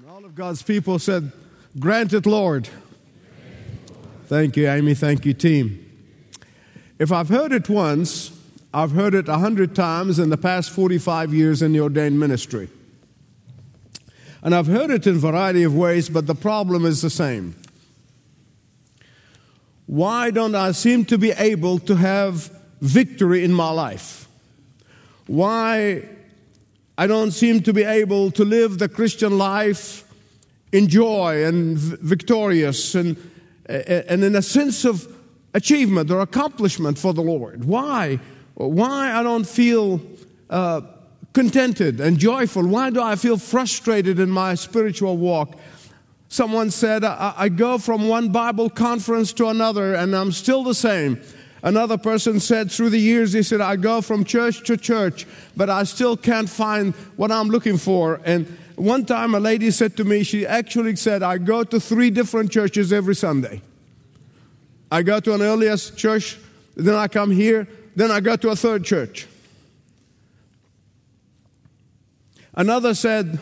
And all of God's people said, Grant it, Lord. Thank you, Amy. Thank you, team. If I've heard it once, I've heard it a hundred times in the past 45 years in the ordained ministry. And I've heard it in a variety of ways, but the problem is the same. Why don't I seem to be able to have victory in my life? Why I don't seem to be able to live the Christian life in joy and victorious and, and in a sense of achievement or accomplishment for the Lord. Why? Why I don't feel uh, contented and joyful? Why do I feel frustrated in my spiritual walk? Someone said, I, I go from one Bible conference to another and I'm still the same. Another person said through the years, he said, I go from church to church, but I still can't find what I'm looking for. And one time a lady said to me, she actually said, I go to three different churches every Sunday. I go to an earliest church, then I come here, then I go to a third church. Another said,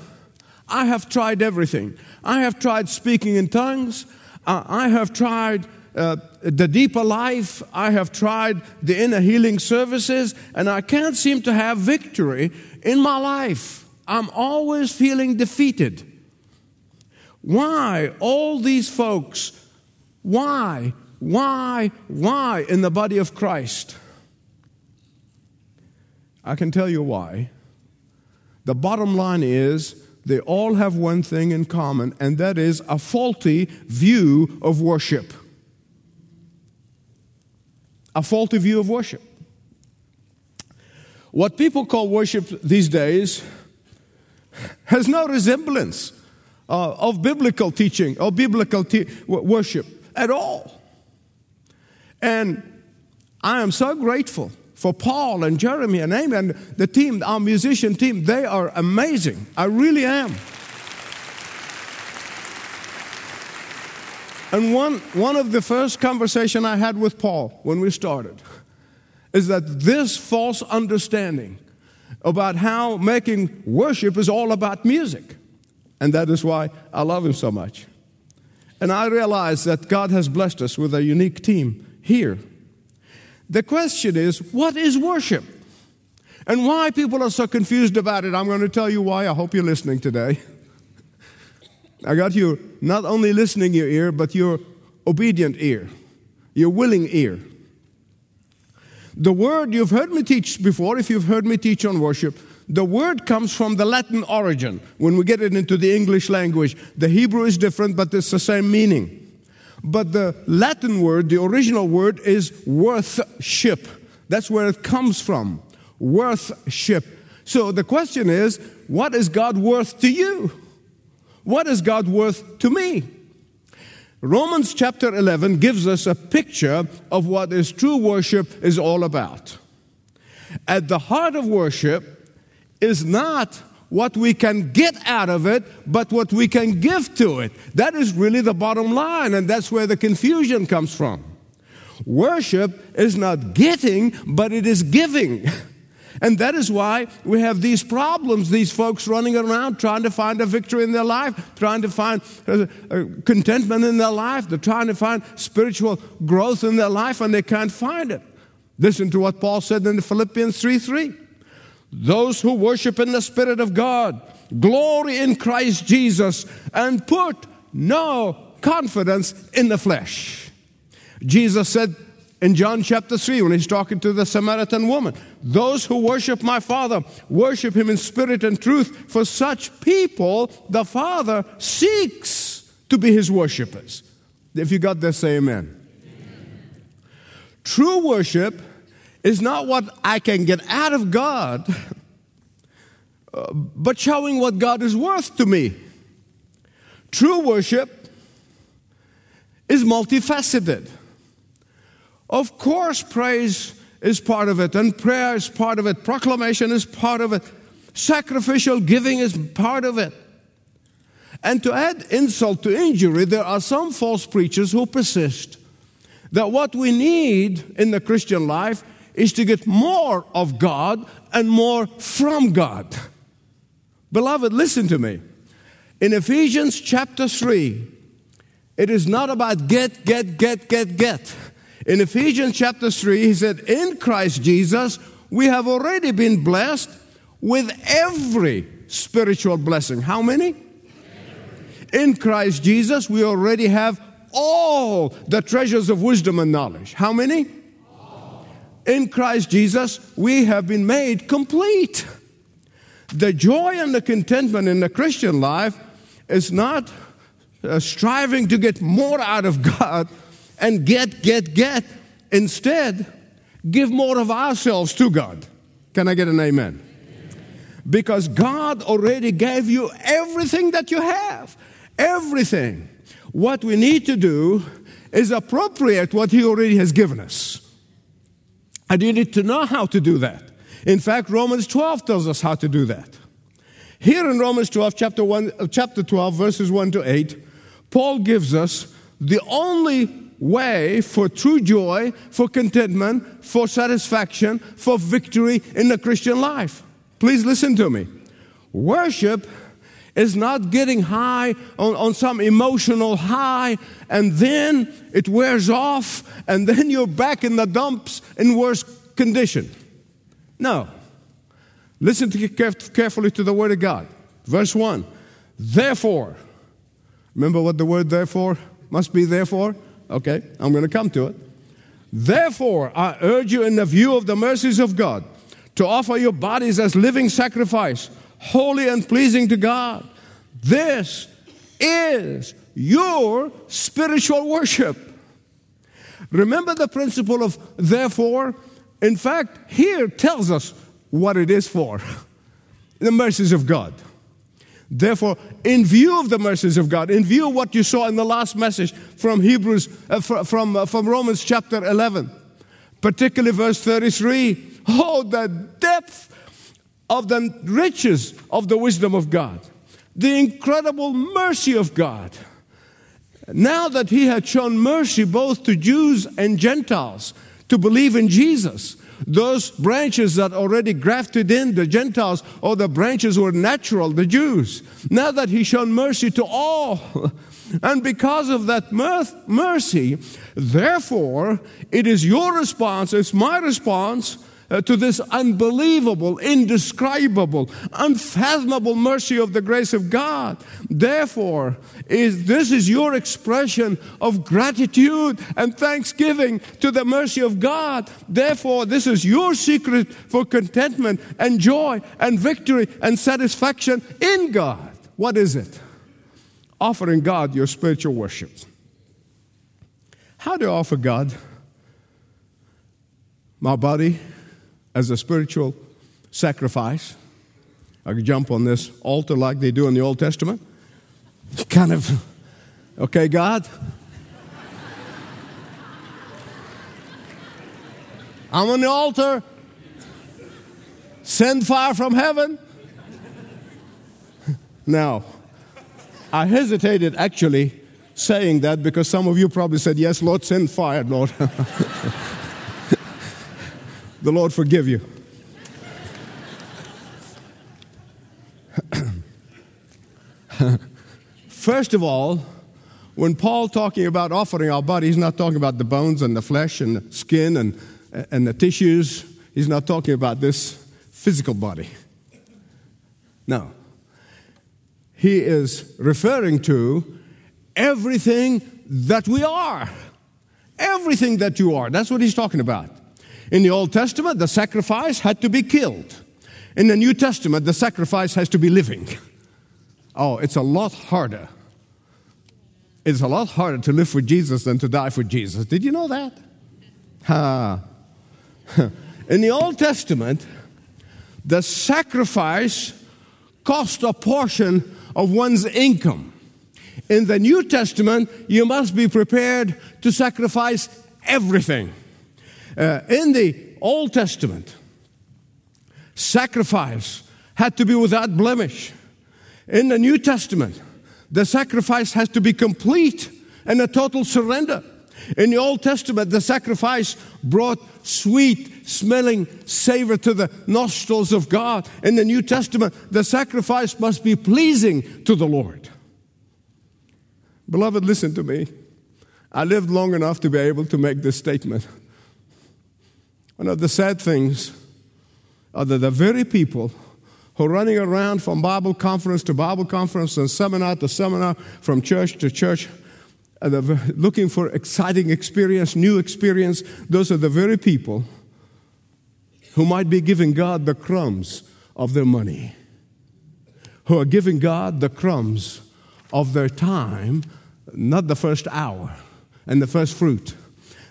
I have tried everything. I have tried speaking in tongues. Uh, I have tried uh, the deeper life. I have tried the inner healing services, and I can't seem to have victory in my life. I'm always feeling defeated. Why all these folks? Why, why, why in the body of Christ? I can tell you why. The bottom line is they all have one thing in common, and that is a faulty view of worship a faulty view of worship. What people call worship these days has no resemblance uh, of biblical teaching or biblical te- worship at all. And I am so grateful for Paul and Jeremy and Amy and the team, our musician team. They are amazing. I really am. And one, one of the first conversation I had with Paul when we started is that this false understanding about how making worship is all about music. And that is why I love him so much. And I realize that God has blessed us with a unique team here. The question is, what is worship? And why people are so confused about it, I'm going to tell you why. I hope you're listening today. I got you not only listening your ear, but your obedient ear, your willing ear. The word you've heard me teach before, if you've heard me teach on worship, the word comes from the Latin origin. When we get it into the English language, the Hebrew is different, but it's the same meaning. But the Latin word, the original word, is worthship. That's where it comes from. Worthship. So the question is, what is God worth to you? What is God worth to me? Romans chapter 11 gives us a picture of what what is true worship is all about. At the heart of worship is not what we can get out of it, but what we can give to it. That is really the bottom line, and that's where the confusion comes from. Worship is not getting, but it is giving. And that is why we have these problems, these folks running around trying to find a victory in their life, trying to find uh, uh, contentment in their life, they're trying to find spiritual growth in their life, and they can't find it. Listen to what Paul said in Philippians 3 3. Those who worship in the Spirit of God, glory in Christ Jesus, and put no confidence in the flesh. Jesus said, in John chapter 3 when he's talking to the Samaritan woman. Those who worship my Father worship him in spirit and truth. For such people, the Father seeks to be his worshipers. If you got this, say amen. amen. True worship is not what I can get out of God, uh, but showing what God is worth to me. True worship is multifaceted. Of course, praise is part of it, and prayer is part of it, proclamation is part of it, sacrificial giving is part of it. And to add insult to injury, there are some false preachers who persist that what we need in the Christian life is to get more of God and more from God. Beloved, listen to me. In Ephesians chapter 3, it is not about get, get, get, get, get. In Ephesians chapter 3, he said, In Christ Jesus, we have already been blessed with every spiritual blessing. How many? In Christ Jesus, we already have all the treasures of wisdom and knowledge. How many? In Christ Jesus, we have been made complete. The joy and the contentment in the Christian life is not uh, striving to get more out of God and get, get, get. Instead, give more of ourselves to God. Can I get an amen? Because God already gave you everything that you have. Everything. What we need to do is appropriate what He already has given us. And you need to know how to do that. In fact, Romans 12 tells us how to do that. Here in Romans 12, chapter, 1, uh, chapter 12, verses 1 to 8, Paul gives us the only way for true joy, for contentment, for satisfaction, for victory in the Christian life. Please listen to me. Worship is not getting high on, on some emotional high and then it wears off and then you're back in the dumps in worse condition. No. Listen to carefully to the Word of God. Verse 1 Therefore, remember what the word therefore must be therefore? Okay, I'm going to come to it. Therefore, I urge you, in the view of the mercies of God, to offer your bodies as living sacrifice, holy and pleasing to God. This is your spiritual worship. Remember the principle of therefore? In fact, here tells us what it is for the mercies of God. Therefore, in view of the mercies of God, in view of what you saw in the last message from Hebrews, uh, from, uh, from Romans chapter 11, particularly verse 33, oh, the depth of the riches of the wisdom of God, the incredible mercy of God. Now that He had shown mercy both to Jews and Gentiles to believe in Jesus, those branches that already grafted in the Gentiles or the branches were natural, the Jews. Now that he shown mercy to all, and because of that mercy, therefore, it is your response, it's my response uh, to this unbelievable, indescribable, unfathomable mercy of the grace of God. Therefore, is this is your expression of gratitude and thanksgiving to the mercy of God. Therefore, this is your secret for contentment and joy and victory and satisfaction in God. What is it? Offering God your spiritual worship. How do I offer God my body, as a spiritual sacrifice. I could jump on this altar like they do in the Old Testament. Kind of, okay, God. I'm on the altar. Send fire from heaven. Now, I hesitated actually saying that because some of you probably said, Yes, Lord, send fire, Lord. The Lord forgive you. First of all, when Paul talking about offering our body, he's not talking about the bones and the flesh and the skin and, and the tissues. He's not talking about this physical body. No. He is referring to everything that we are. Everything that you are. That's what he's talking about. In the Old Testament, the sacrifice had to be killed. In the New Testament, the sacrifice has to be living. Oh, it's a lot harder. It's a lot harder to live for Jesus than to die for Jesus. Did you know that? Ha. In the Old Testament, the sacrifice cost a portion of one's income. In the New Testament, you must be prepared to sacrifice everything. Uh, in the Old Testament, sacrifice had to be without blemish. In the New Testament, the sacrifice has to be complete and a total surrender. In the Old Testament, the sacrifice brought sweet smelling savor to the nostrils of God. In the New Testament, the sacrifice must be pleasing to the Lord. Beloved, listen to me. I lived long enough to be able to make this statement. One of the sad things are that the very people who are running around from Bible conference to Bible conference and seminar to seminar, from church to church, looking for exciting experience, new experience, those are the very people who might be giving God the crumbs of their money, who are giving God the crumbs of their time, not the first hour and the first fruit.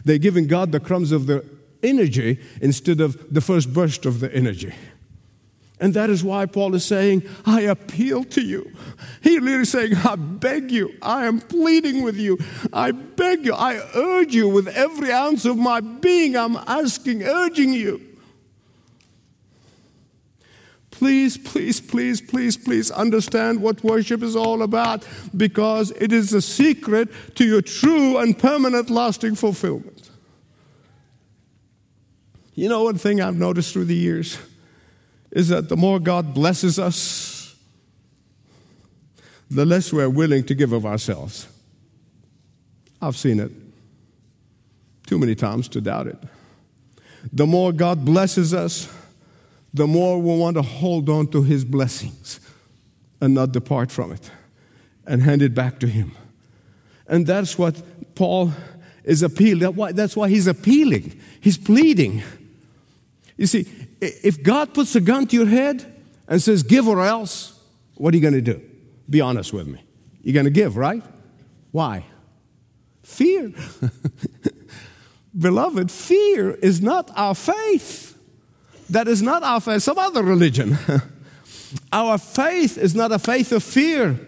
They're giving God the crumbs of their energy instead of the first burst of the energy. And that is why Paul is saying, I appeal to you. He literally saying, I beg you, I am pleading with you, I beg you, I urge you with every ounce of my being, I'm asking, urging you. Please, please, please, please, please understand what worship is all about because it is the secret to your true and permanent lasting fulfillment. You know, one thing I've noticed through the years is that the more God blesses us, the less we're willing to give of ourselves. I've seen it too many times to doubt it. The more God blesses us, the more we want to hold on to His blessings and not depart from it and hand it back to Him. And that's what Paul is appealing. That's why he's appealing. He's pleading. You see, if God puts a gun to your head and says, give or else, what are you going to do? Be honest with me. You're going to give, right? Why? Fear. Beloved, fear is not our faith. That is not our faith, some other religion. our faith is not a faith of fear,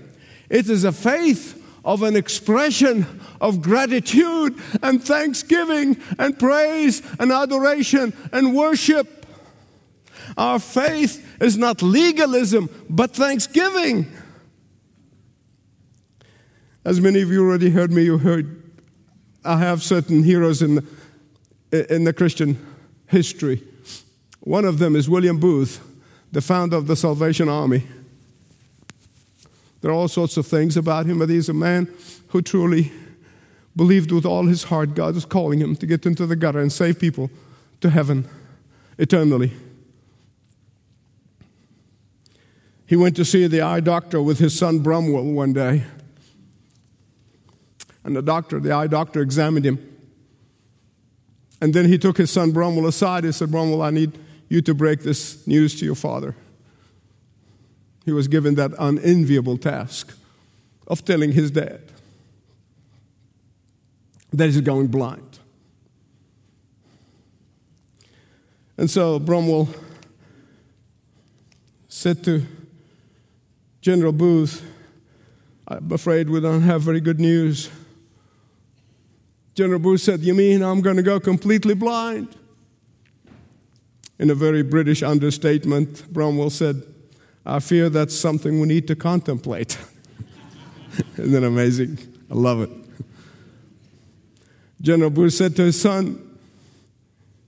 it is a faith of an expression of gratitude and thanksgiving and praise and adoration and worship. Our faith is not legalism, but thanksgiving. As many of you already heard me, you heard I have certain heroes in the, in the Christian history. One of them is William Booth, the founder of the Salvation Army. There are all sorts of things about him, but he's a man who truly believed with all his heart God was calling him to get into the gutter and save people to heaven eternally. He went to see the eye doctor with his son Bramwell one day. And the doctor, the eye doctor, examined him. And then he took his son Bramwell aside. He said, Bramwell, I need you to break this news to your father. He was given that unenviable task of telling his dad that he's going blind. And so Bramwell said to General Booth, I'm afraid we don't have very good news. General Booth said, You mean I'm going to go completely blind? In a very British understatement, Bramwell said, I fear that's something we need to contemplate. Isn't that amazing? I love it. General Booth said to his son,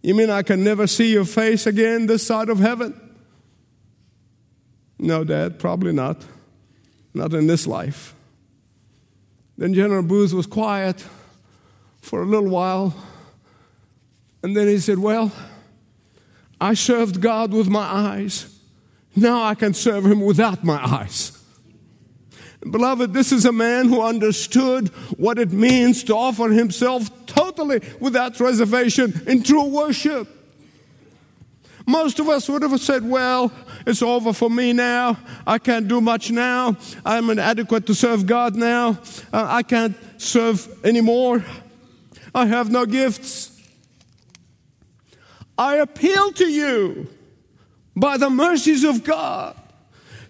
You mean I can never see your face again this side of heaven? No, Dad, probably not. Not in this life. Then General Booth was quiet for a little while. And then he said, Well, I served God with my eyes. Now I can serve him without my eyes. Beloved, this is a man who understood what it means to offer himself totally without reservation in true worship. Most of us would have said, Well, it's over for me now. I can't do much now. I'm inadequate to serve God now. Uh, I can't serve anymore. I have no gifts. I appeal to you by the mercies of God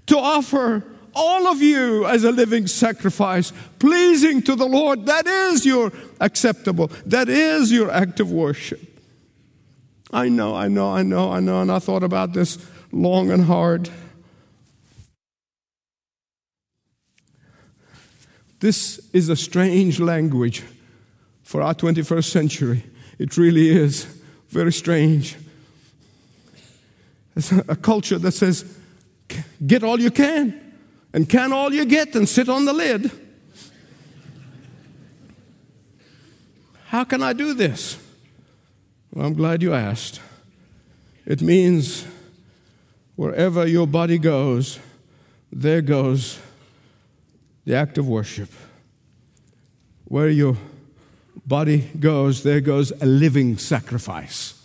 to offer all of you as a living sacrifice, pleasing to the Lord. That is your acceptable, that is your act of worship. I know, I know, I know, I know. And I thought about this long and hard. This is a strange language for our 21st century. It really is very strange. It's a culture that says, get all you can and can all you get and sit on the lid. How can I do this? Well, I'm glad you asked. It means wherever your body goes, there goes the act of worship. Where your body goes, there goes a living sacrifice.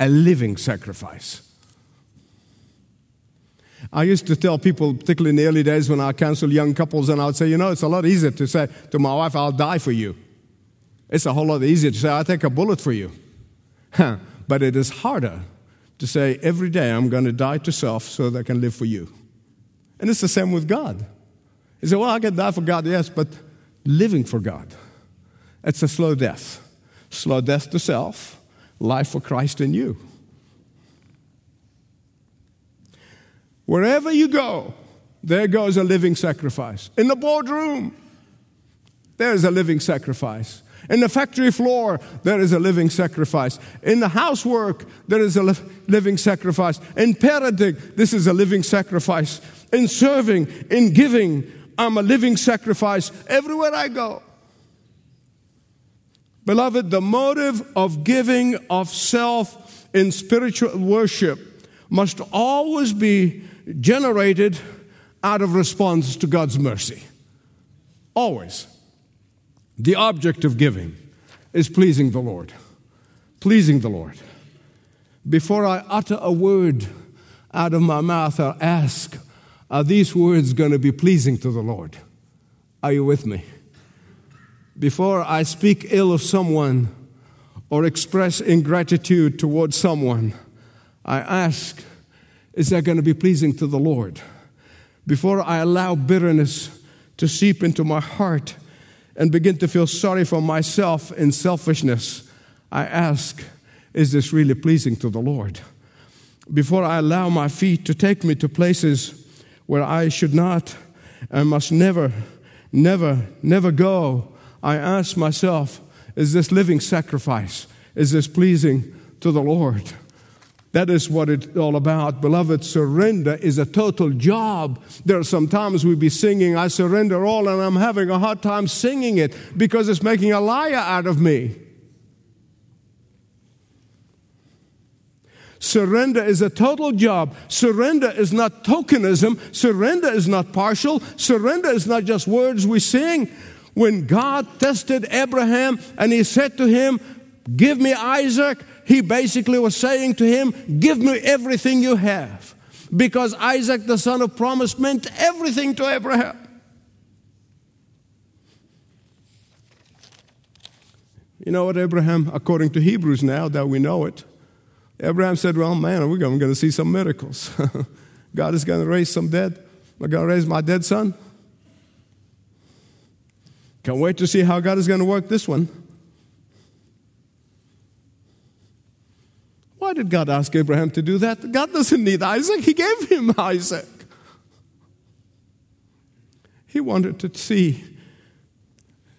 A living sacrifice. I used to tell people, particularly in the early days when I counseled young couples, and I would say, you know, it's a lot easier to say to my wife, I'll die for you. It's a whole lot easier to say, I'll take a bullet for you. but it is harder to say, every day I'm going to die to self so that I can live for you. And it's the same with God. You say, well, I can die for God, yes, but living for God. It's a slow death. Slow death to self, life for Christ in you. Wherever you go, there goes a living sacrifice. In the boardroom, there's a living sacrifice. In the factory floor, there is a living sacrifice. In the housework, there is a li- living sacrifice. In parenting, this is a living sacrifice. In serving, in giving, I'm a living sacrifice everywhere I go. Beloved, the motive of giving of self in spiritual worship must always be generated out of response to God's mercy. Always. The object of giving is pleasing the Lord. Pleasing the Lord. Before I utter a word out of my mouth, I ask, are these words going to be pleasing to the Lord? Are you with me? Before I speak ill of someone or express ingratitude towards someone, I ask, is that going to be pleasing to the Lord? Before I allow bitterness to seep into my heart and begin to feel sorry for myself in selfishness, I ask, is this really pleasing to the Lord? Before I allow my feet to take me to places where I should not and must never, never, never go, I ask myself, is this living sacrifice? Is this pleasing to the Lord? That is what it's all about. Beloved, surrender is a total job. There are some times we be singing, I surrender all, and I'm having a hard time singing it because it's making a liar out of me. Surrender is a total job. Surrender is not tokenism. Surrender is not partial. Surrender is not just words we sing. When God tested Abraham and he said to him, Give me Isaac, he basically was saying to him, Give me everything you have. Because Isaac, the son of promise, meant everything to Abraham. You know what, Abraham, according to Hebrews now that we know it, Abraham said, Well, man, we're going to see some miracles. God is going to raise some dead. I'm going to raise my dead son. Can't wait to see how God is going to work this one. Why did God ask Abraham to do that? God doesn't need Isaac, He gave him Isaac. He wanted to see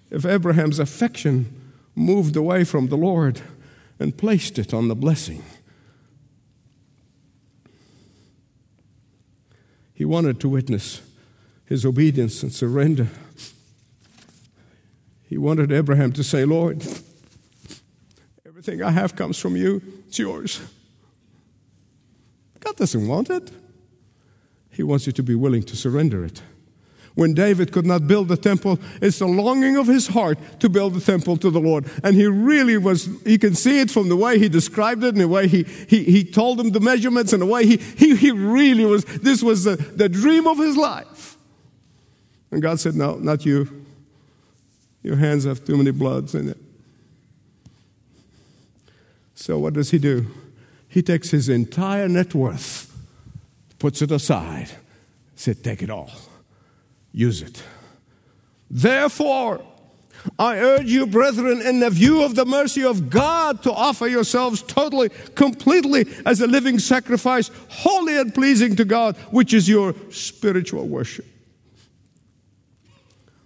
if Abraham's affection moved away from the Lord and placed it on the blessing. He wanted to witness his obedience and surrender. He wanted Abraham to say, Lord, everything I have comes from you. It's yours. God doesn't want it. He wants you to be willing to surrender it. When David could not build the temple, it's the longing of his heart to build the temple to the Lord. And he really was, you can see it from the way he described it and the way he, he, he told him the measurements and the way he, he, he really was, this was the, the dream of his life. And God said, No, not you. Your hands have too many bloods in it. So, what does he do? He takes his entire net worth, puts it aside, said, Take it all, use it. Therefore, I urge you, brethren, in the view of the mercy of God, to offer yourselves totally, completely as a living sacrifice, holy and pleasing to God, which is your spiritual worship.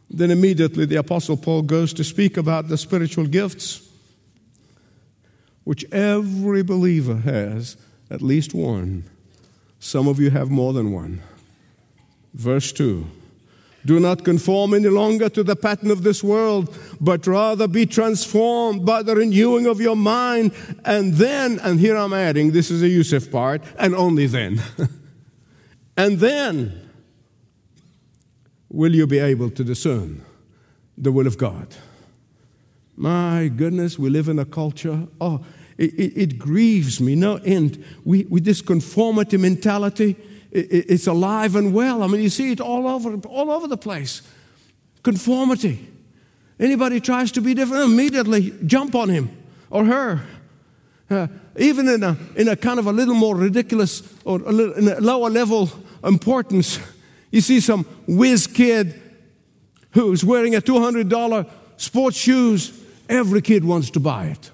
Then immediately the Apostle Paul goes to speak about the spiritual gifts which every believer has at least one. Some of you have more than one. Verse 2 Do not conform any longer to the pattern of this world, but rather be transformed by the renewing of your mind. And then, and here I'm adding, this is a Youssef part, and only then. and then will you be able to discern the will of God. My goodness, we live in a culture, oh, it, it, it grieves me no end. We, with this conformity mentality, it, it's alive and well. I mean, you see it all over, all over the place. Conformity. Anybody tries to be different, immediately jump on him or her. Uh, even in a, in a kind of a little more ridiculous or a little, a lower level importance, you see some whiz kid who's wearing a $200 sports shoes. Every kid wants to buy it.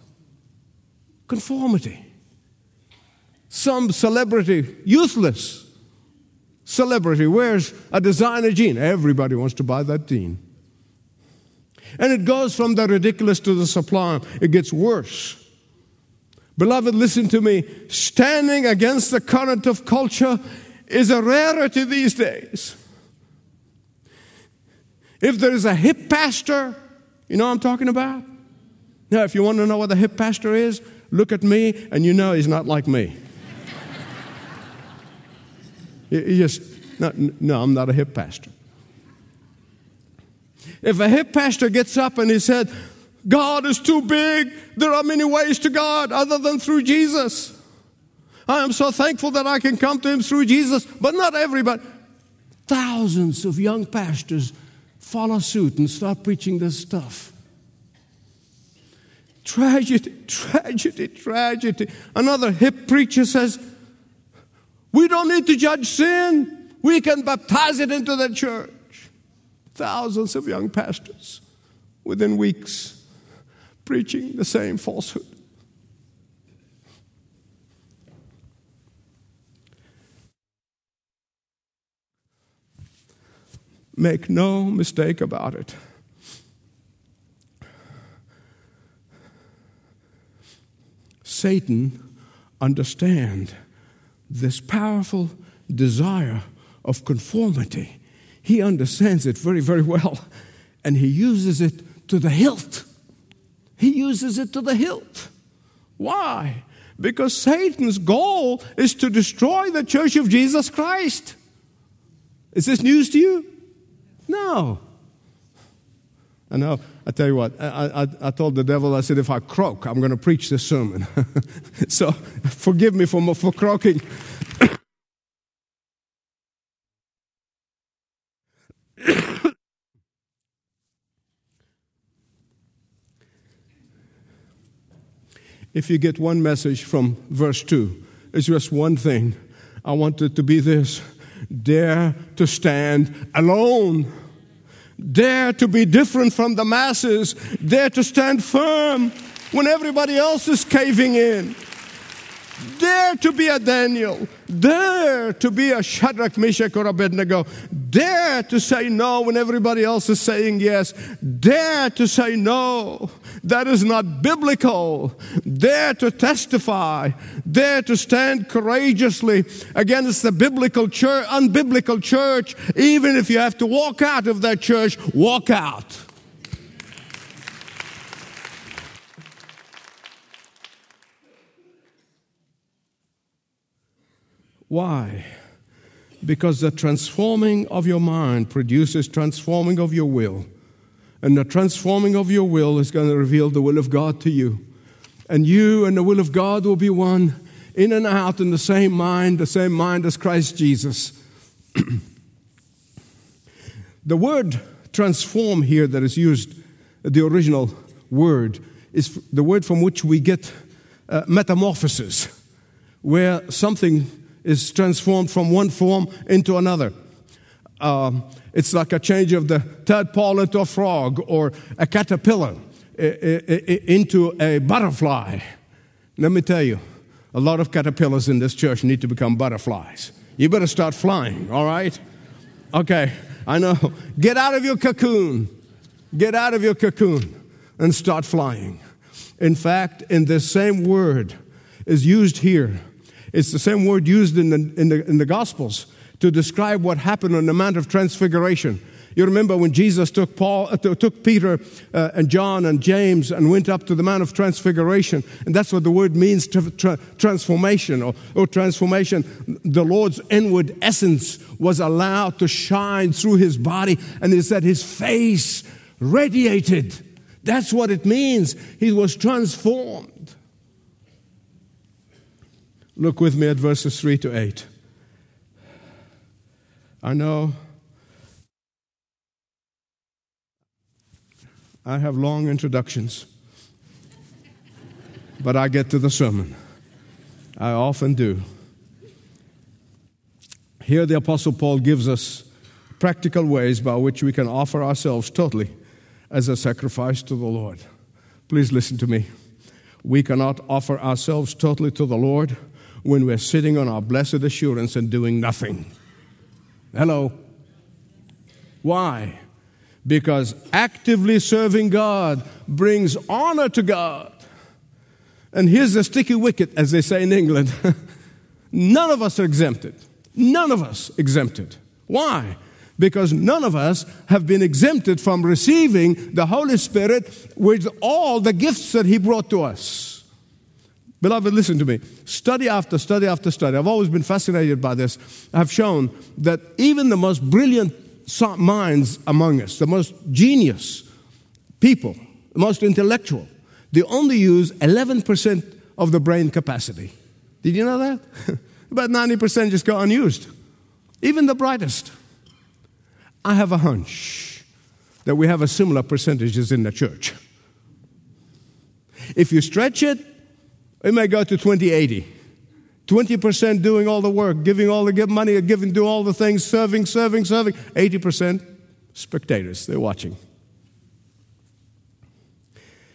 Conformity. Some celebrity, useless celebrity, wears a designer jean. Everybody wants to buy that jean. And it goes from the ridiculous to the sublime. It gets worse. Beloved, listen to me. Standing against the current of culture is a rarity these days. If there is a hip pastor, you know what I'm talking about? Now, if you want to know what a hip pastor is, look at me and you know he's not like me. he just, no, no, I'm not a hip pastor. If a hip pastor gets up and he said, God is too big, there are many ways to God other than through Jesus. I am so thankful that I can come to him through Jesus, but not everybody. Thousands of young pastors follow suit and start preaching this stuff. Tragedy, tragedy, tragedy. Another hip preacher says, We don't need to judge sin, we can baptize it into the church. Thousands of young pastors within weeks preaching the same falsehood. Make no mistake about it. Satan understand this powerful desire of conformity. He understands it very, very well, and he uses it to the hilt. He uses it to the hilt. Why? Because Satan's goal is to destroy the church of Jesus Christ. Is this news to you? No. I know. I tell you what, I, I, I, told the devil, I said, if I croak, I'm going to preach this sermon. so forgive me for, for croaking. if you get one message from verse 2, it's just one thing. I want it to be this Dare to stand alone. Dare to be different from the masses. Dare to stand firm when everybody else is caving in. Dare to be a Daniel. Dare to be a Shadrach, Meshach, or Abednego. Dare to say no when everybody else is saying yes. Dare to say no. That is not biblical. Dare to testify. Dare to stand courageously against the biblical church, unbiblical church. Even if you have to walk out of that church, walk out. Why? Because the transforming of your mind produces transforming of your will. And the transforming of your will is going to reveal the will of God to you. And you and the will of God will be one in and out in the same mind, the same mind as Christ Jesus. the word transform here that is used, the original word, is the word from which we get uh, metamorphosis, where something is transformed from one form into another. Um, it's like a change of the tadpole into a frog or a caterpillar into a butterfly. Let me tell you, a lot of caterpillars in this church need to become butterflies. You better start flying, all right? Okay, I know. Get out of your cocoon. Get out of your cocoon and start flying. In fact, in this same word is used here It's the same word used in the, in the, in the Gospels to describe what happened on the Mount of Transfiguration. You remember when Jesus took Paul, uh, took Peter uh, and John and James and went up to the Mount of Transfiguration, and that's what the word means: tra- transformation or, or transformation. The Lord's inward essence was allowed to shine through his body, and he said his face radiated. That's what it means. He was transformed. Look with me at verses 3 to 8. I know I have long introductions, but I get to the sermon. I often do. Here, the Apostle Paul gives us practical ways by which we can offer ourselves totally as a sacrifice to the Lord. Please listen to me. We cannot offer ourselves totally to the Lord when we're sitting on our blessed assurance and doing nothing. Hello. Why? Because actively serving God brings honor to God. And here's the sticky wicket, as they say in England none of us are exempted. None of us exempted. Why? Because none of us have been exempted from receiving the Holy Spirit with all the gifts that He brought to us. Beloved, listen to me. Study after study after study. I've always been fascinated by this. I've shown that even the most brilliant minds among us, the most genius people, the most intellectual, they only use 11% of the brain capacity. Did you know that? About 90% just go unused. Even the brightest. I have a hunch that we have a similar percentages in the church. If you stretch it, it may go to 2080. 20% doing all the work, giving all the money, giving, do all the things, serving, serving, serving. 80% spectators, they're watching.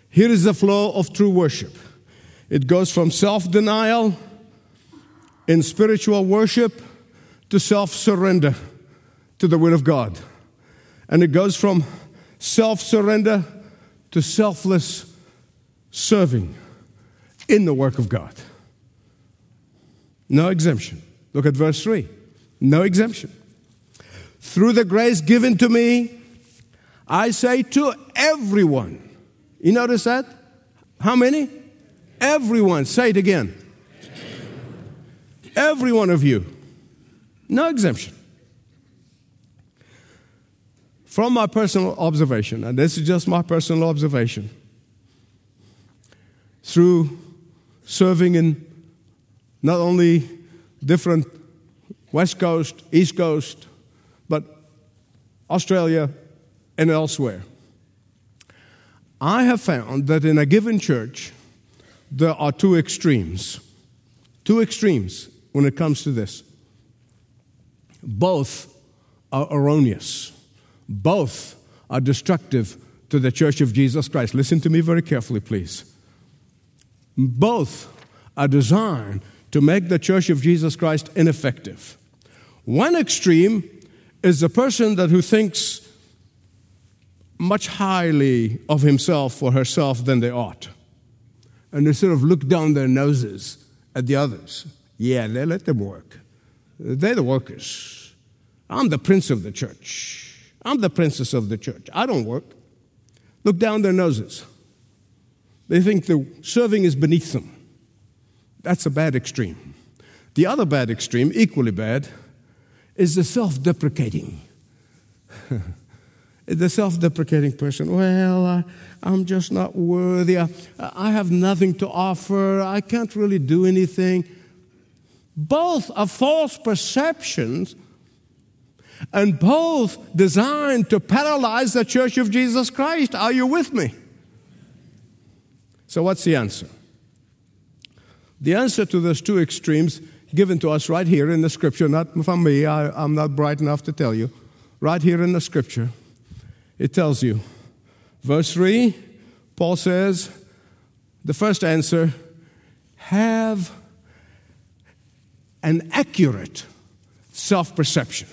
Here is the flow of true worship it goes from self denial in spiritual worship to self surrender to the will of God. And it goes from self surrender to selfless serving in the work of God. No exemption. Look at verse 3. No exemption. Through the grace given to me, I say to everyone. You notice that? How many? Everyone. Say it again. Every one of you. No exemption. From my personal observation, and this is just my personal observation, through serving in not only different West Coast, East Coast, but Australia and elsewhere. I have found that in a given church, there are two extremes. Two extremes when it comes to this. Both are erroneous, both are destructive to the church of Jesus Christ. Listen to me very carefully, please. Both are designed to make the church of Jesus Christ ineffective. One extreme is the person that who thinks much highly of himself or herself than they ought. And they sort of look down their noses at the others. Yeah, they let them work. They're the workers. I'm the prince of the church. I'm the princess of the church. I don't work. Look down their noses. They think the serving is beneath them. That's a bad extreme. The other bad extreme, equally bad, is the self deprecating. the self deprecating person, well, I, am just not worthy. I, I have nothing to offer. I can't really do anything. Both are false perceptions and both designed to paralyze the church of Jesus Christ. Are you with me? So, what's the answer? The answer to those two extremes given to us right here in the scripture, not from me, I, am not bright enough to tell you. Right here in the scripture, it tells you. Verse 3, Paul says, the first answer, have an accurate self perception.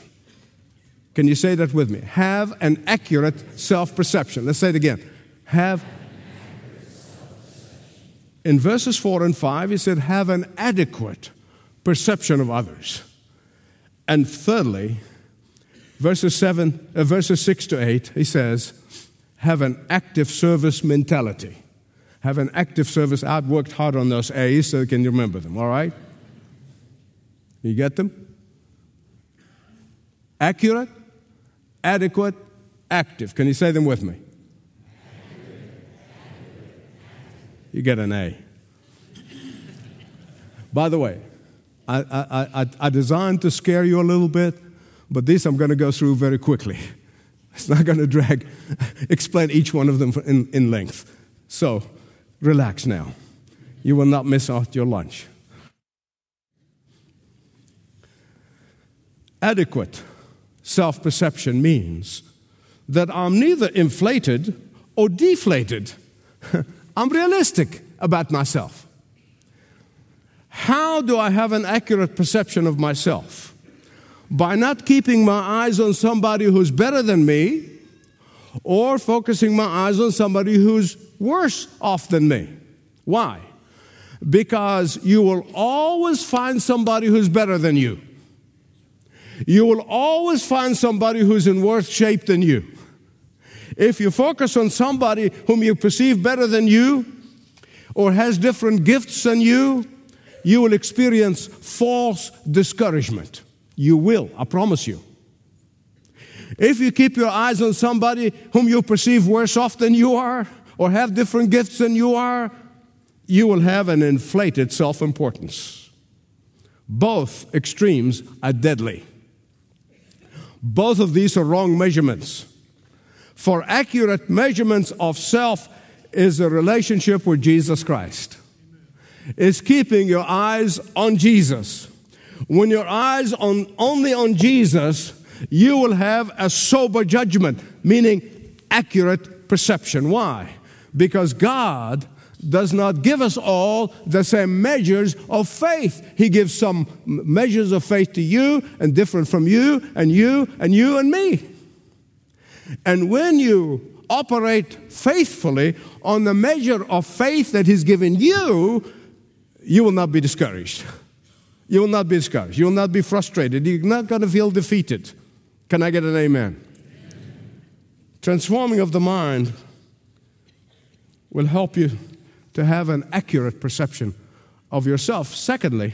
Can you say that with me? Have an accurate self perception. Let's say it again. Have in verses 4 and 5, he said, have an adequate perception of others. And thirdly, verses 7, uh, verses 6 to 8, he says, have an active service mentality. Have an active service. I've worked hard on those A's so you can remember them, all right? You get them? Accurate, adequate, active. Can you say them with me? You get an A. By the way, I, I, I, I designed to scare you a little bit, but this I'm going to go through very quickly. It's not going to drag, explain each one of them in, in length. So, relax now. You will not miss out your lunch. Adequate self perception means that I'm neither inflated or deflated. I'm realistic about myself. How do I have an accurate perception of myself? By not keeping my eyes on somebody who's better than me or focusing my eyes on somebody who's worse off than me. Why? Because you will always find somebody who's better than you. You will always find somebody who's in worse shape than you. If you focus on somebody whom you perceive better than you or has different gifts than you, you will experience false discouragement. You will, I promise you. If you keep your eyes on somebody whom you perceive worse off than you are, or have different gifts than you are, you will have an inflated self importance. Both extremes are deadly. Both of these are wrong measurements. For accurate measurements of self is a relationship with Jesus Christ is keeping your eyes on Jesus. When your eyes on only on Jesus, you will have a sober judgment, meaning accurate perception. Why? Because God does not give us all the same measures of faith. He gives some measures of faith to you and different from you and you and you and me. And when you operate faithfully on the measure of faith that He's given you, you will not be discouraged. You will not be discouraged. You will not be frustrated. You're not going to feel defeated. Can I get an amen? amen? Transforming of the mind will help you to have an accurate perception of yourself. Secondly,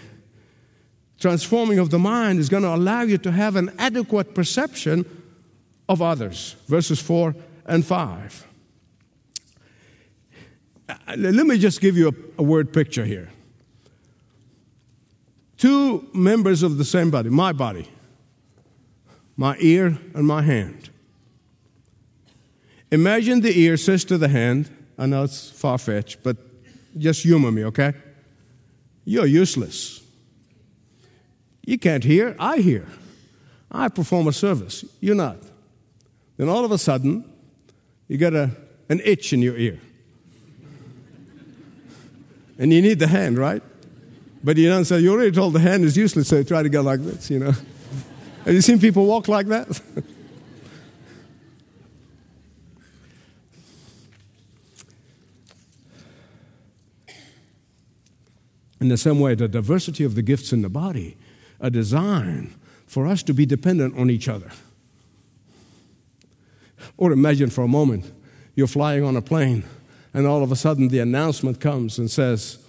transforming of the mind is going to allow you to have an adequate perception of others. Verses 4 and 5. Uh, let me just give you a, a word picture here two members of the same body, my body, my ear and my hand. Imagine the ear says to the hand, I know it's far fetched, but just humor me, okay? You're useless. You can't hear, I hear. I perform a service, you're not. Then all of a sudden, you get a, an itch in your ear. And you need the hand, right? But you don't say, you already told the hand is useless, so try to go like this, you know. Have you seen people walk like that? in the same way, the diversity of the gifts in the body are designed for us to be dependent on each other. Or imagine for a moment you're flying on a plane, and all of a sudden the announcement comes and says,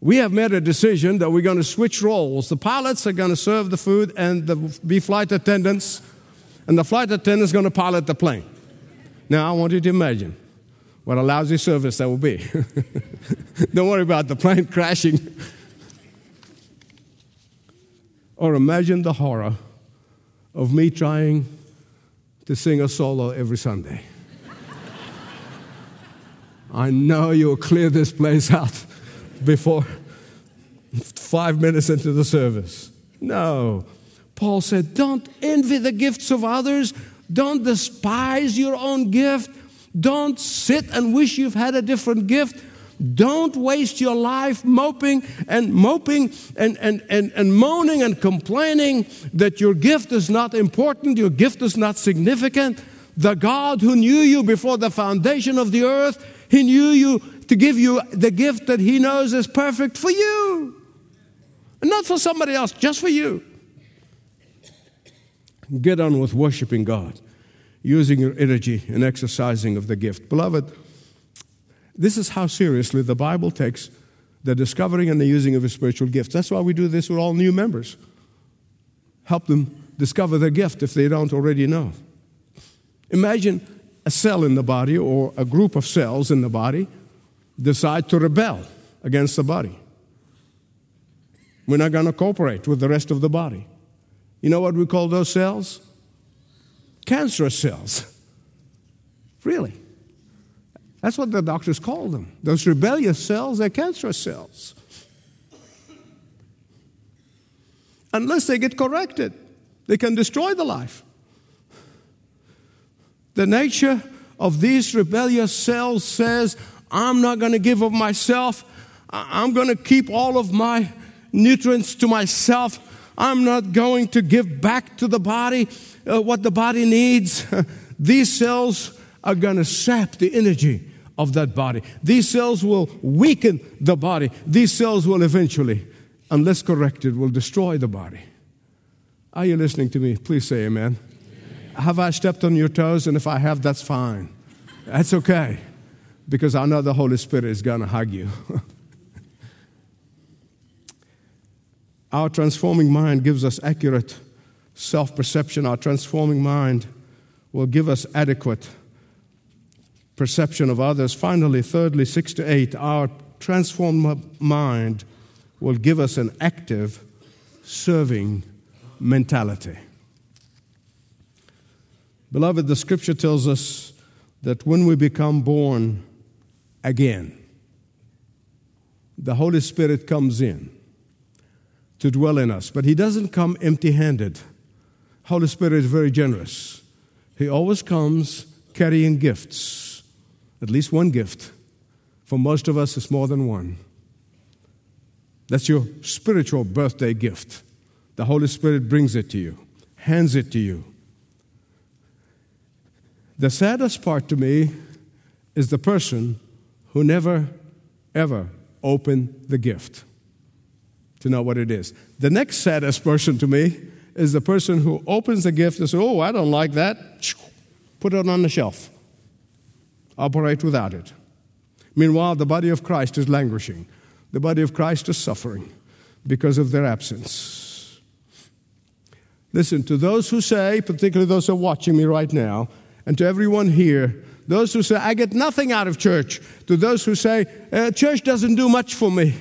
we have made a decision that we're going to switch roles. The pilots are going to serve the food and the, be flight attendants, and the flight attendants going to pilot the plane. Now, I want you to imagine what a lousy service that will be. Don't worry about the plane crashing. or imagine the horror of me trying to sing a solo every Sunday. I know you'll clear this place out before five minutes into the service. No. Paul said, Don't envy the gifts of others. Don't despise your own gift. Don't sit and wish you've had a different gift. Don't waste your life moping and moping and, and, and, and moaning and complaining that your gift is not important, your gift is not significant. The God who knew you before the foundation of the earth, He knew you to give you the gift that He knows is perfect for you. And Not for somebody else, just for you. Get on with worshiping God, using your energy and exercising of the gift. Beloved, this is how seriously the Bible takes the discovering and the using of spiritual gift. That's why we do this with all new members. Help them discover their gift if they don't already know. Imagine a cell in the body or a group of cells in the body decide to rebel against the body. We're not going to cooperate with the rest of the body. You know what we call those cells? Cancerous cells. Really. That's what the doctors call them. Those rebellious cells, they're cancerous cells. Unless they get corrected, they can destroy the life. The nature of these rebellious cells says, I'm not going to give of myself. I'm going to keep all of my nutrients to myself. I'm not going to give back to the body uh, what the body needs. These cells are going to sap the energy of that body. These cells will weaken the body. These cells will eventually, unless corrected, will destroy the body. Are you listening to me? Please say amen. amen. Have I stepped on your toes? And if I have, that's fine. That's okay. Because I know the Holy Spirit is going to hug you. Our transforming mind gives us accurate self perception. Our transforming mind will give us adequate perception of others. Finally, thirdly, six to eight, our transformed mind will give us an active, serving mentality. Beloved, the scripture tells us that when we become born again, the Holy Spirit comes in to dwell in us, but He doesn't come empty handed. Holy Spirit is very generous. He always comes carrying gifts at least one gift. For most of us, it's more than one. That's your spiritual birthday gift. The Holy Spirit brings it to you, hands it to you. The saddest part to me is the person who never, ever opened the gift to know what it is. The next saddest person to me is the person who opens the gift and says, Oh, I don't like that. Put it on the shelf operate without it. Meanwhile, the body of Christ is languishing. The body of Christ is suffering because of their absence. Listen, to those who say, particularly those who are watching me right now, and to everyone here, those who say, I get nothing out of church, to those who say, uh, church doesn't do much for me.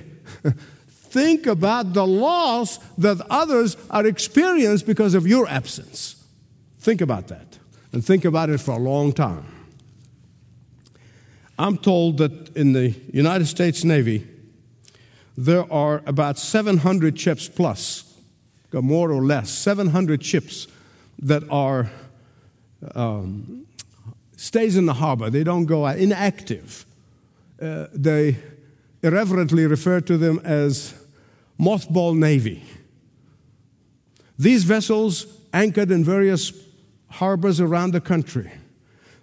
Think about the loss that others are experiencing because of your absence. Think about that. And think about it for a long time. I'm told that in the United States Navy, there are about 700 ships plus, more or less, 700 ships that are um, stays in the harbor. They don't go out, inactive. Uh, they irreverently refer to them as mothball navy. These vessels anchored in various harbors around the country.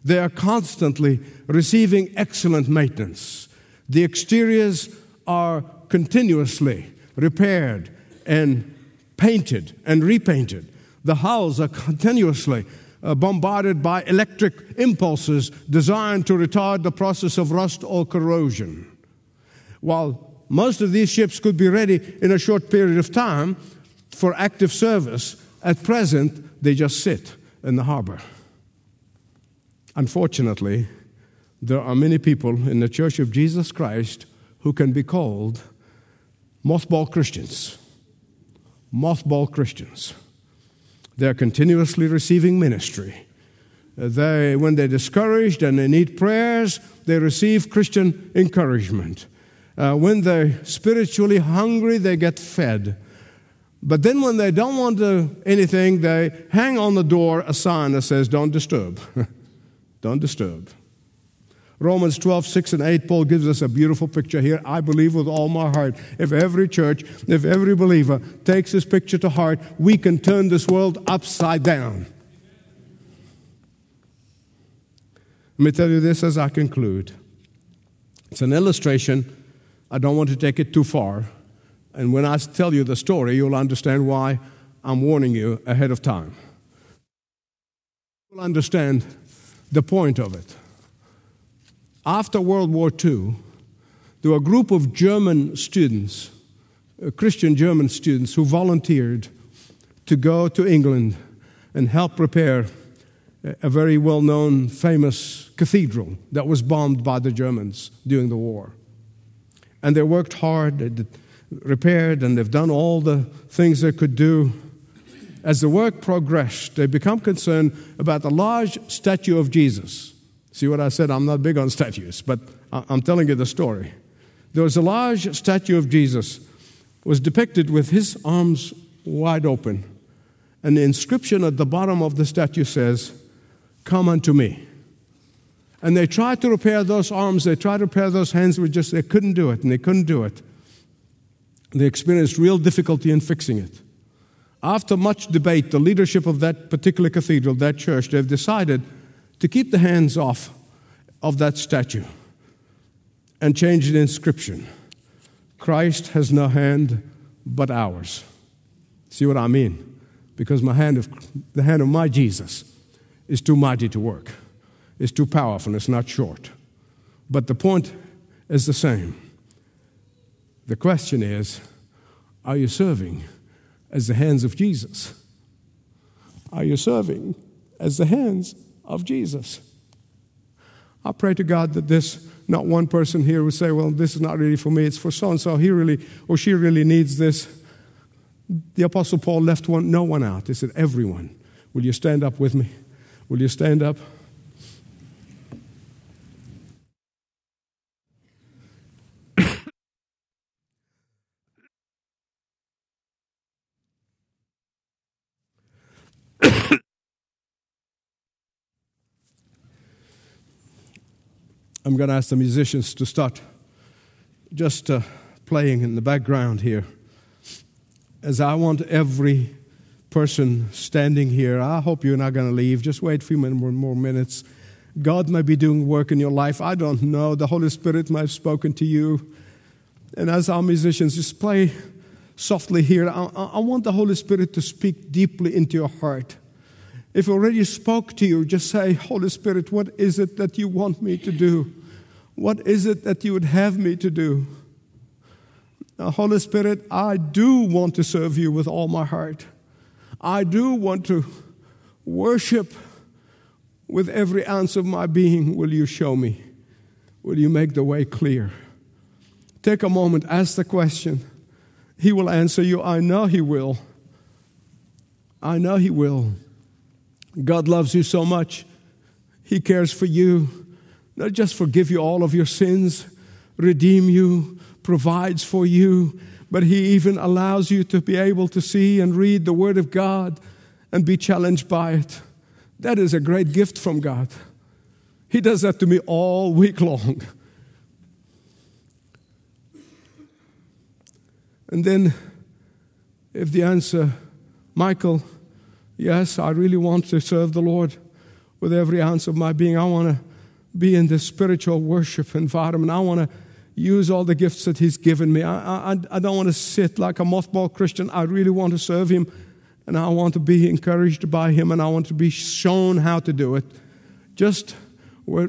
They are constantly receiving excellent maintenance. The exteriors are continuously repaired and painted and repainted. The hulls are continuously uh, bombarded by electric impulses designed to retard the process of rust or corrosion. While most of these ships could be ready in a short period of time for active service, at present they just sit in the harbor. Unfortunately, there are many people in the Church of Jesus Christ who can be called mothball Christians. Mothball Christians. They're continuously receiving ministry. They, when they're discouraged and they need prayers, they receive Christian encouragement. Uh, when they're spiritually hungry, they get fed. But then when they don't want to, anything, they hang on the door a sign that says, Don't disturb. Don't disturb. Romans 12, 6 and 8, Paul gives us a beautiful picture here. I believe with all my heart, if every church, if every believer takes this picture to heart, we can turn this world upside down. Let me tell you this as I conclude. It's an illustration. I don't want to take it too far. And when I tell you the story, you'll understand why I'm warning you ahead of time. You'll understand the point of it. After World War II, there were a group of German students, uh, Christian German students, who volunteered to go to England and help repair a very well known, famous cathedral that was bombed by the Germans during the war. And they worked hard, they repaired, and they've done all the things they could do. As the work progressed, they become concerned about the large statue of Jesus. See what I said? I'm not big on statues, but I'm telling you the story. There was a large statue of Jesus, was depicted with his arms wide open, and the inscription at the bottom of the statue says, Come unto me. And they tried to repair those arms, they tried to repair those hands, but just they couldn't do it, and they couldn't do it. They experienced real difficulty in fixing it. After much debate, the leadership of that particular cathedral, that church, they've decided to keep the hands off of that statue and change the inscription Christ has no hand but ours. See what I mean? Because my hand of, the hand of my Jesus is too mighty to work, it's too powerful, it's not short. But the point is the same. The question is are you serving as the hands of Jesus? Are you serving as the hands of Jesus? I pray to God that this, not one person here would say, well, this is not really for me, it's for so and so. He really, or she really needs this. The Apostle Paul left one, no one out. He said, everyone. Will you stand up with me? Will you stand up? I'm going to ask the musicians to start just uh, playing in the background here. As I want every person standing here, I hope you're not going to leave. Just wait a few more, minutes. God may be doing work in your life. I don't know. The Holy Spirit might have spoken to you. And as our musicians just play softly here, I, I want the Holy Spirit to speak deeply into your heart. If already spoke to you, just say, Holy Spirit, what is it that you want me to do? What is it that you would have me to do? Now, Holy Spirit, I do want to serve you with all my heart. I do want to worship with every ounce of my being. Will you show me? Will you make the way clear? Take a moment, ask the question. He will answer you. I know He will. I know He will. God loves you so much. He cares for you, not just forgive you all of your sins, redeem you, provides for you, but He even allows you to be able to see and read the Word of God and be challenged by it. That is a great gift from God. He does that to me all week long. And then, if the answer, Michael, Yes, I really want to serve the Lord with every ounce of my being. I want to be in this spiritual worship environment. I want to use all the gifts that He's given me. I, I, I don't want to sit like a mothball Christian. I really want to serve Him, and I want to be encouraged by Him, and I want to be shown how to do it. Just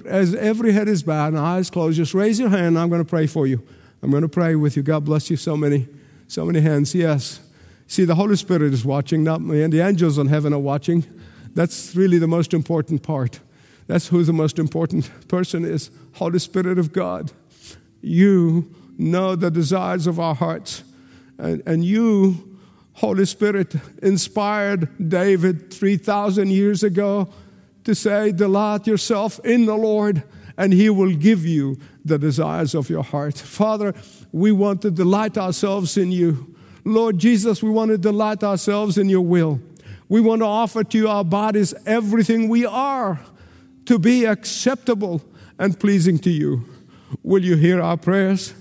as every head is bowed and eyes closed, just raise your hand. I'm going to pray for you. I'm going to pray with you. God bless you. So many, so many hands. Yes. See, the Holy Spirit is watching, not me, and the angels in heaven are watching. That's really the most important part. That's who the most important person is Holy Spirit of God. You know the desires of our hearts. And, and you, Holy Spirit, inspired David 3,000 years ago to say, Delight yourself in the Lord, and he will give you the desires of your heart. Father, we want to delight ourselves in you. Lord Jesus, we want to delight ourselves in your will. We want to offer to you our bodies everything we are to be acceptable and pleasing to you. Will you hear our prayers?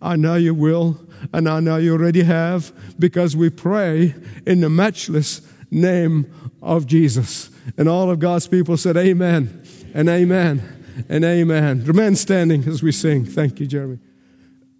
I know you will, and I know you already have, because we pray in the matchless name of Jesus. And all of God's people said, Amen, and Amen, and Amen. Remain standing as we sing. Thank you, Jeremy.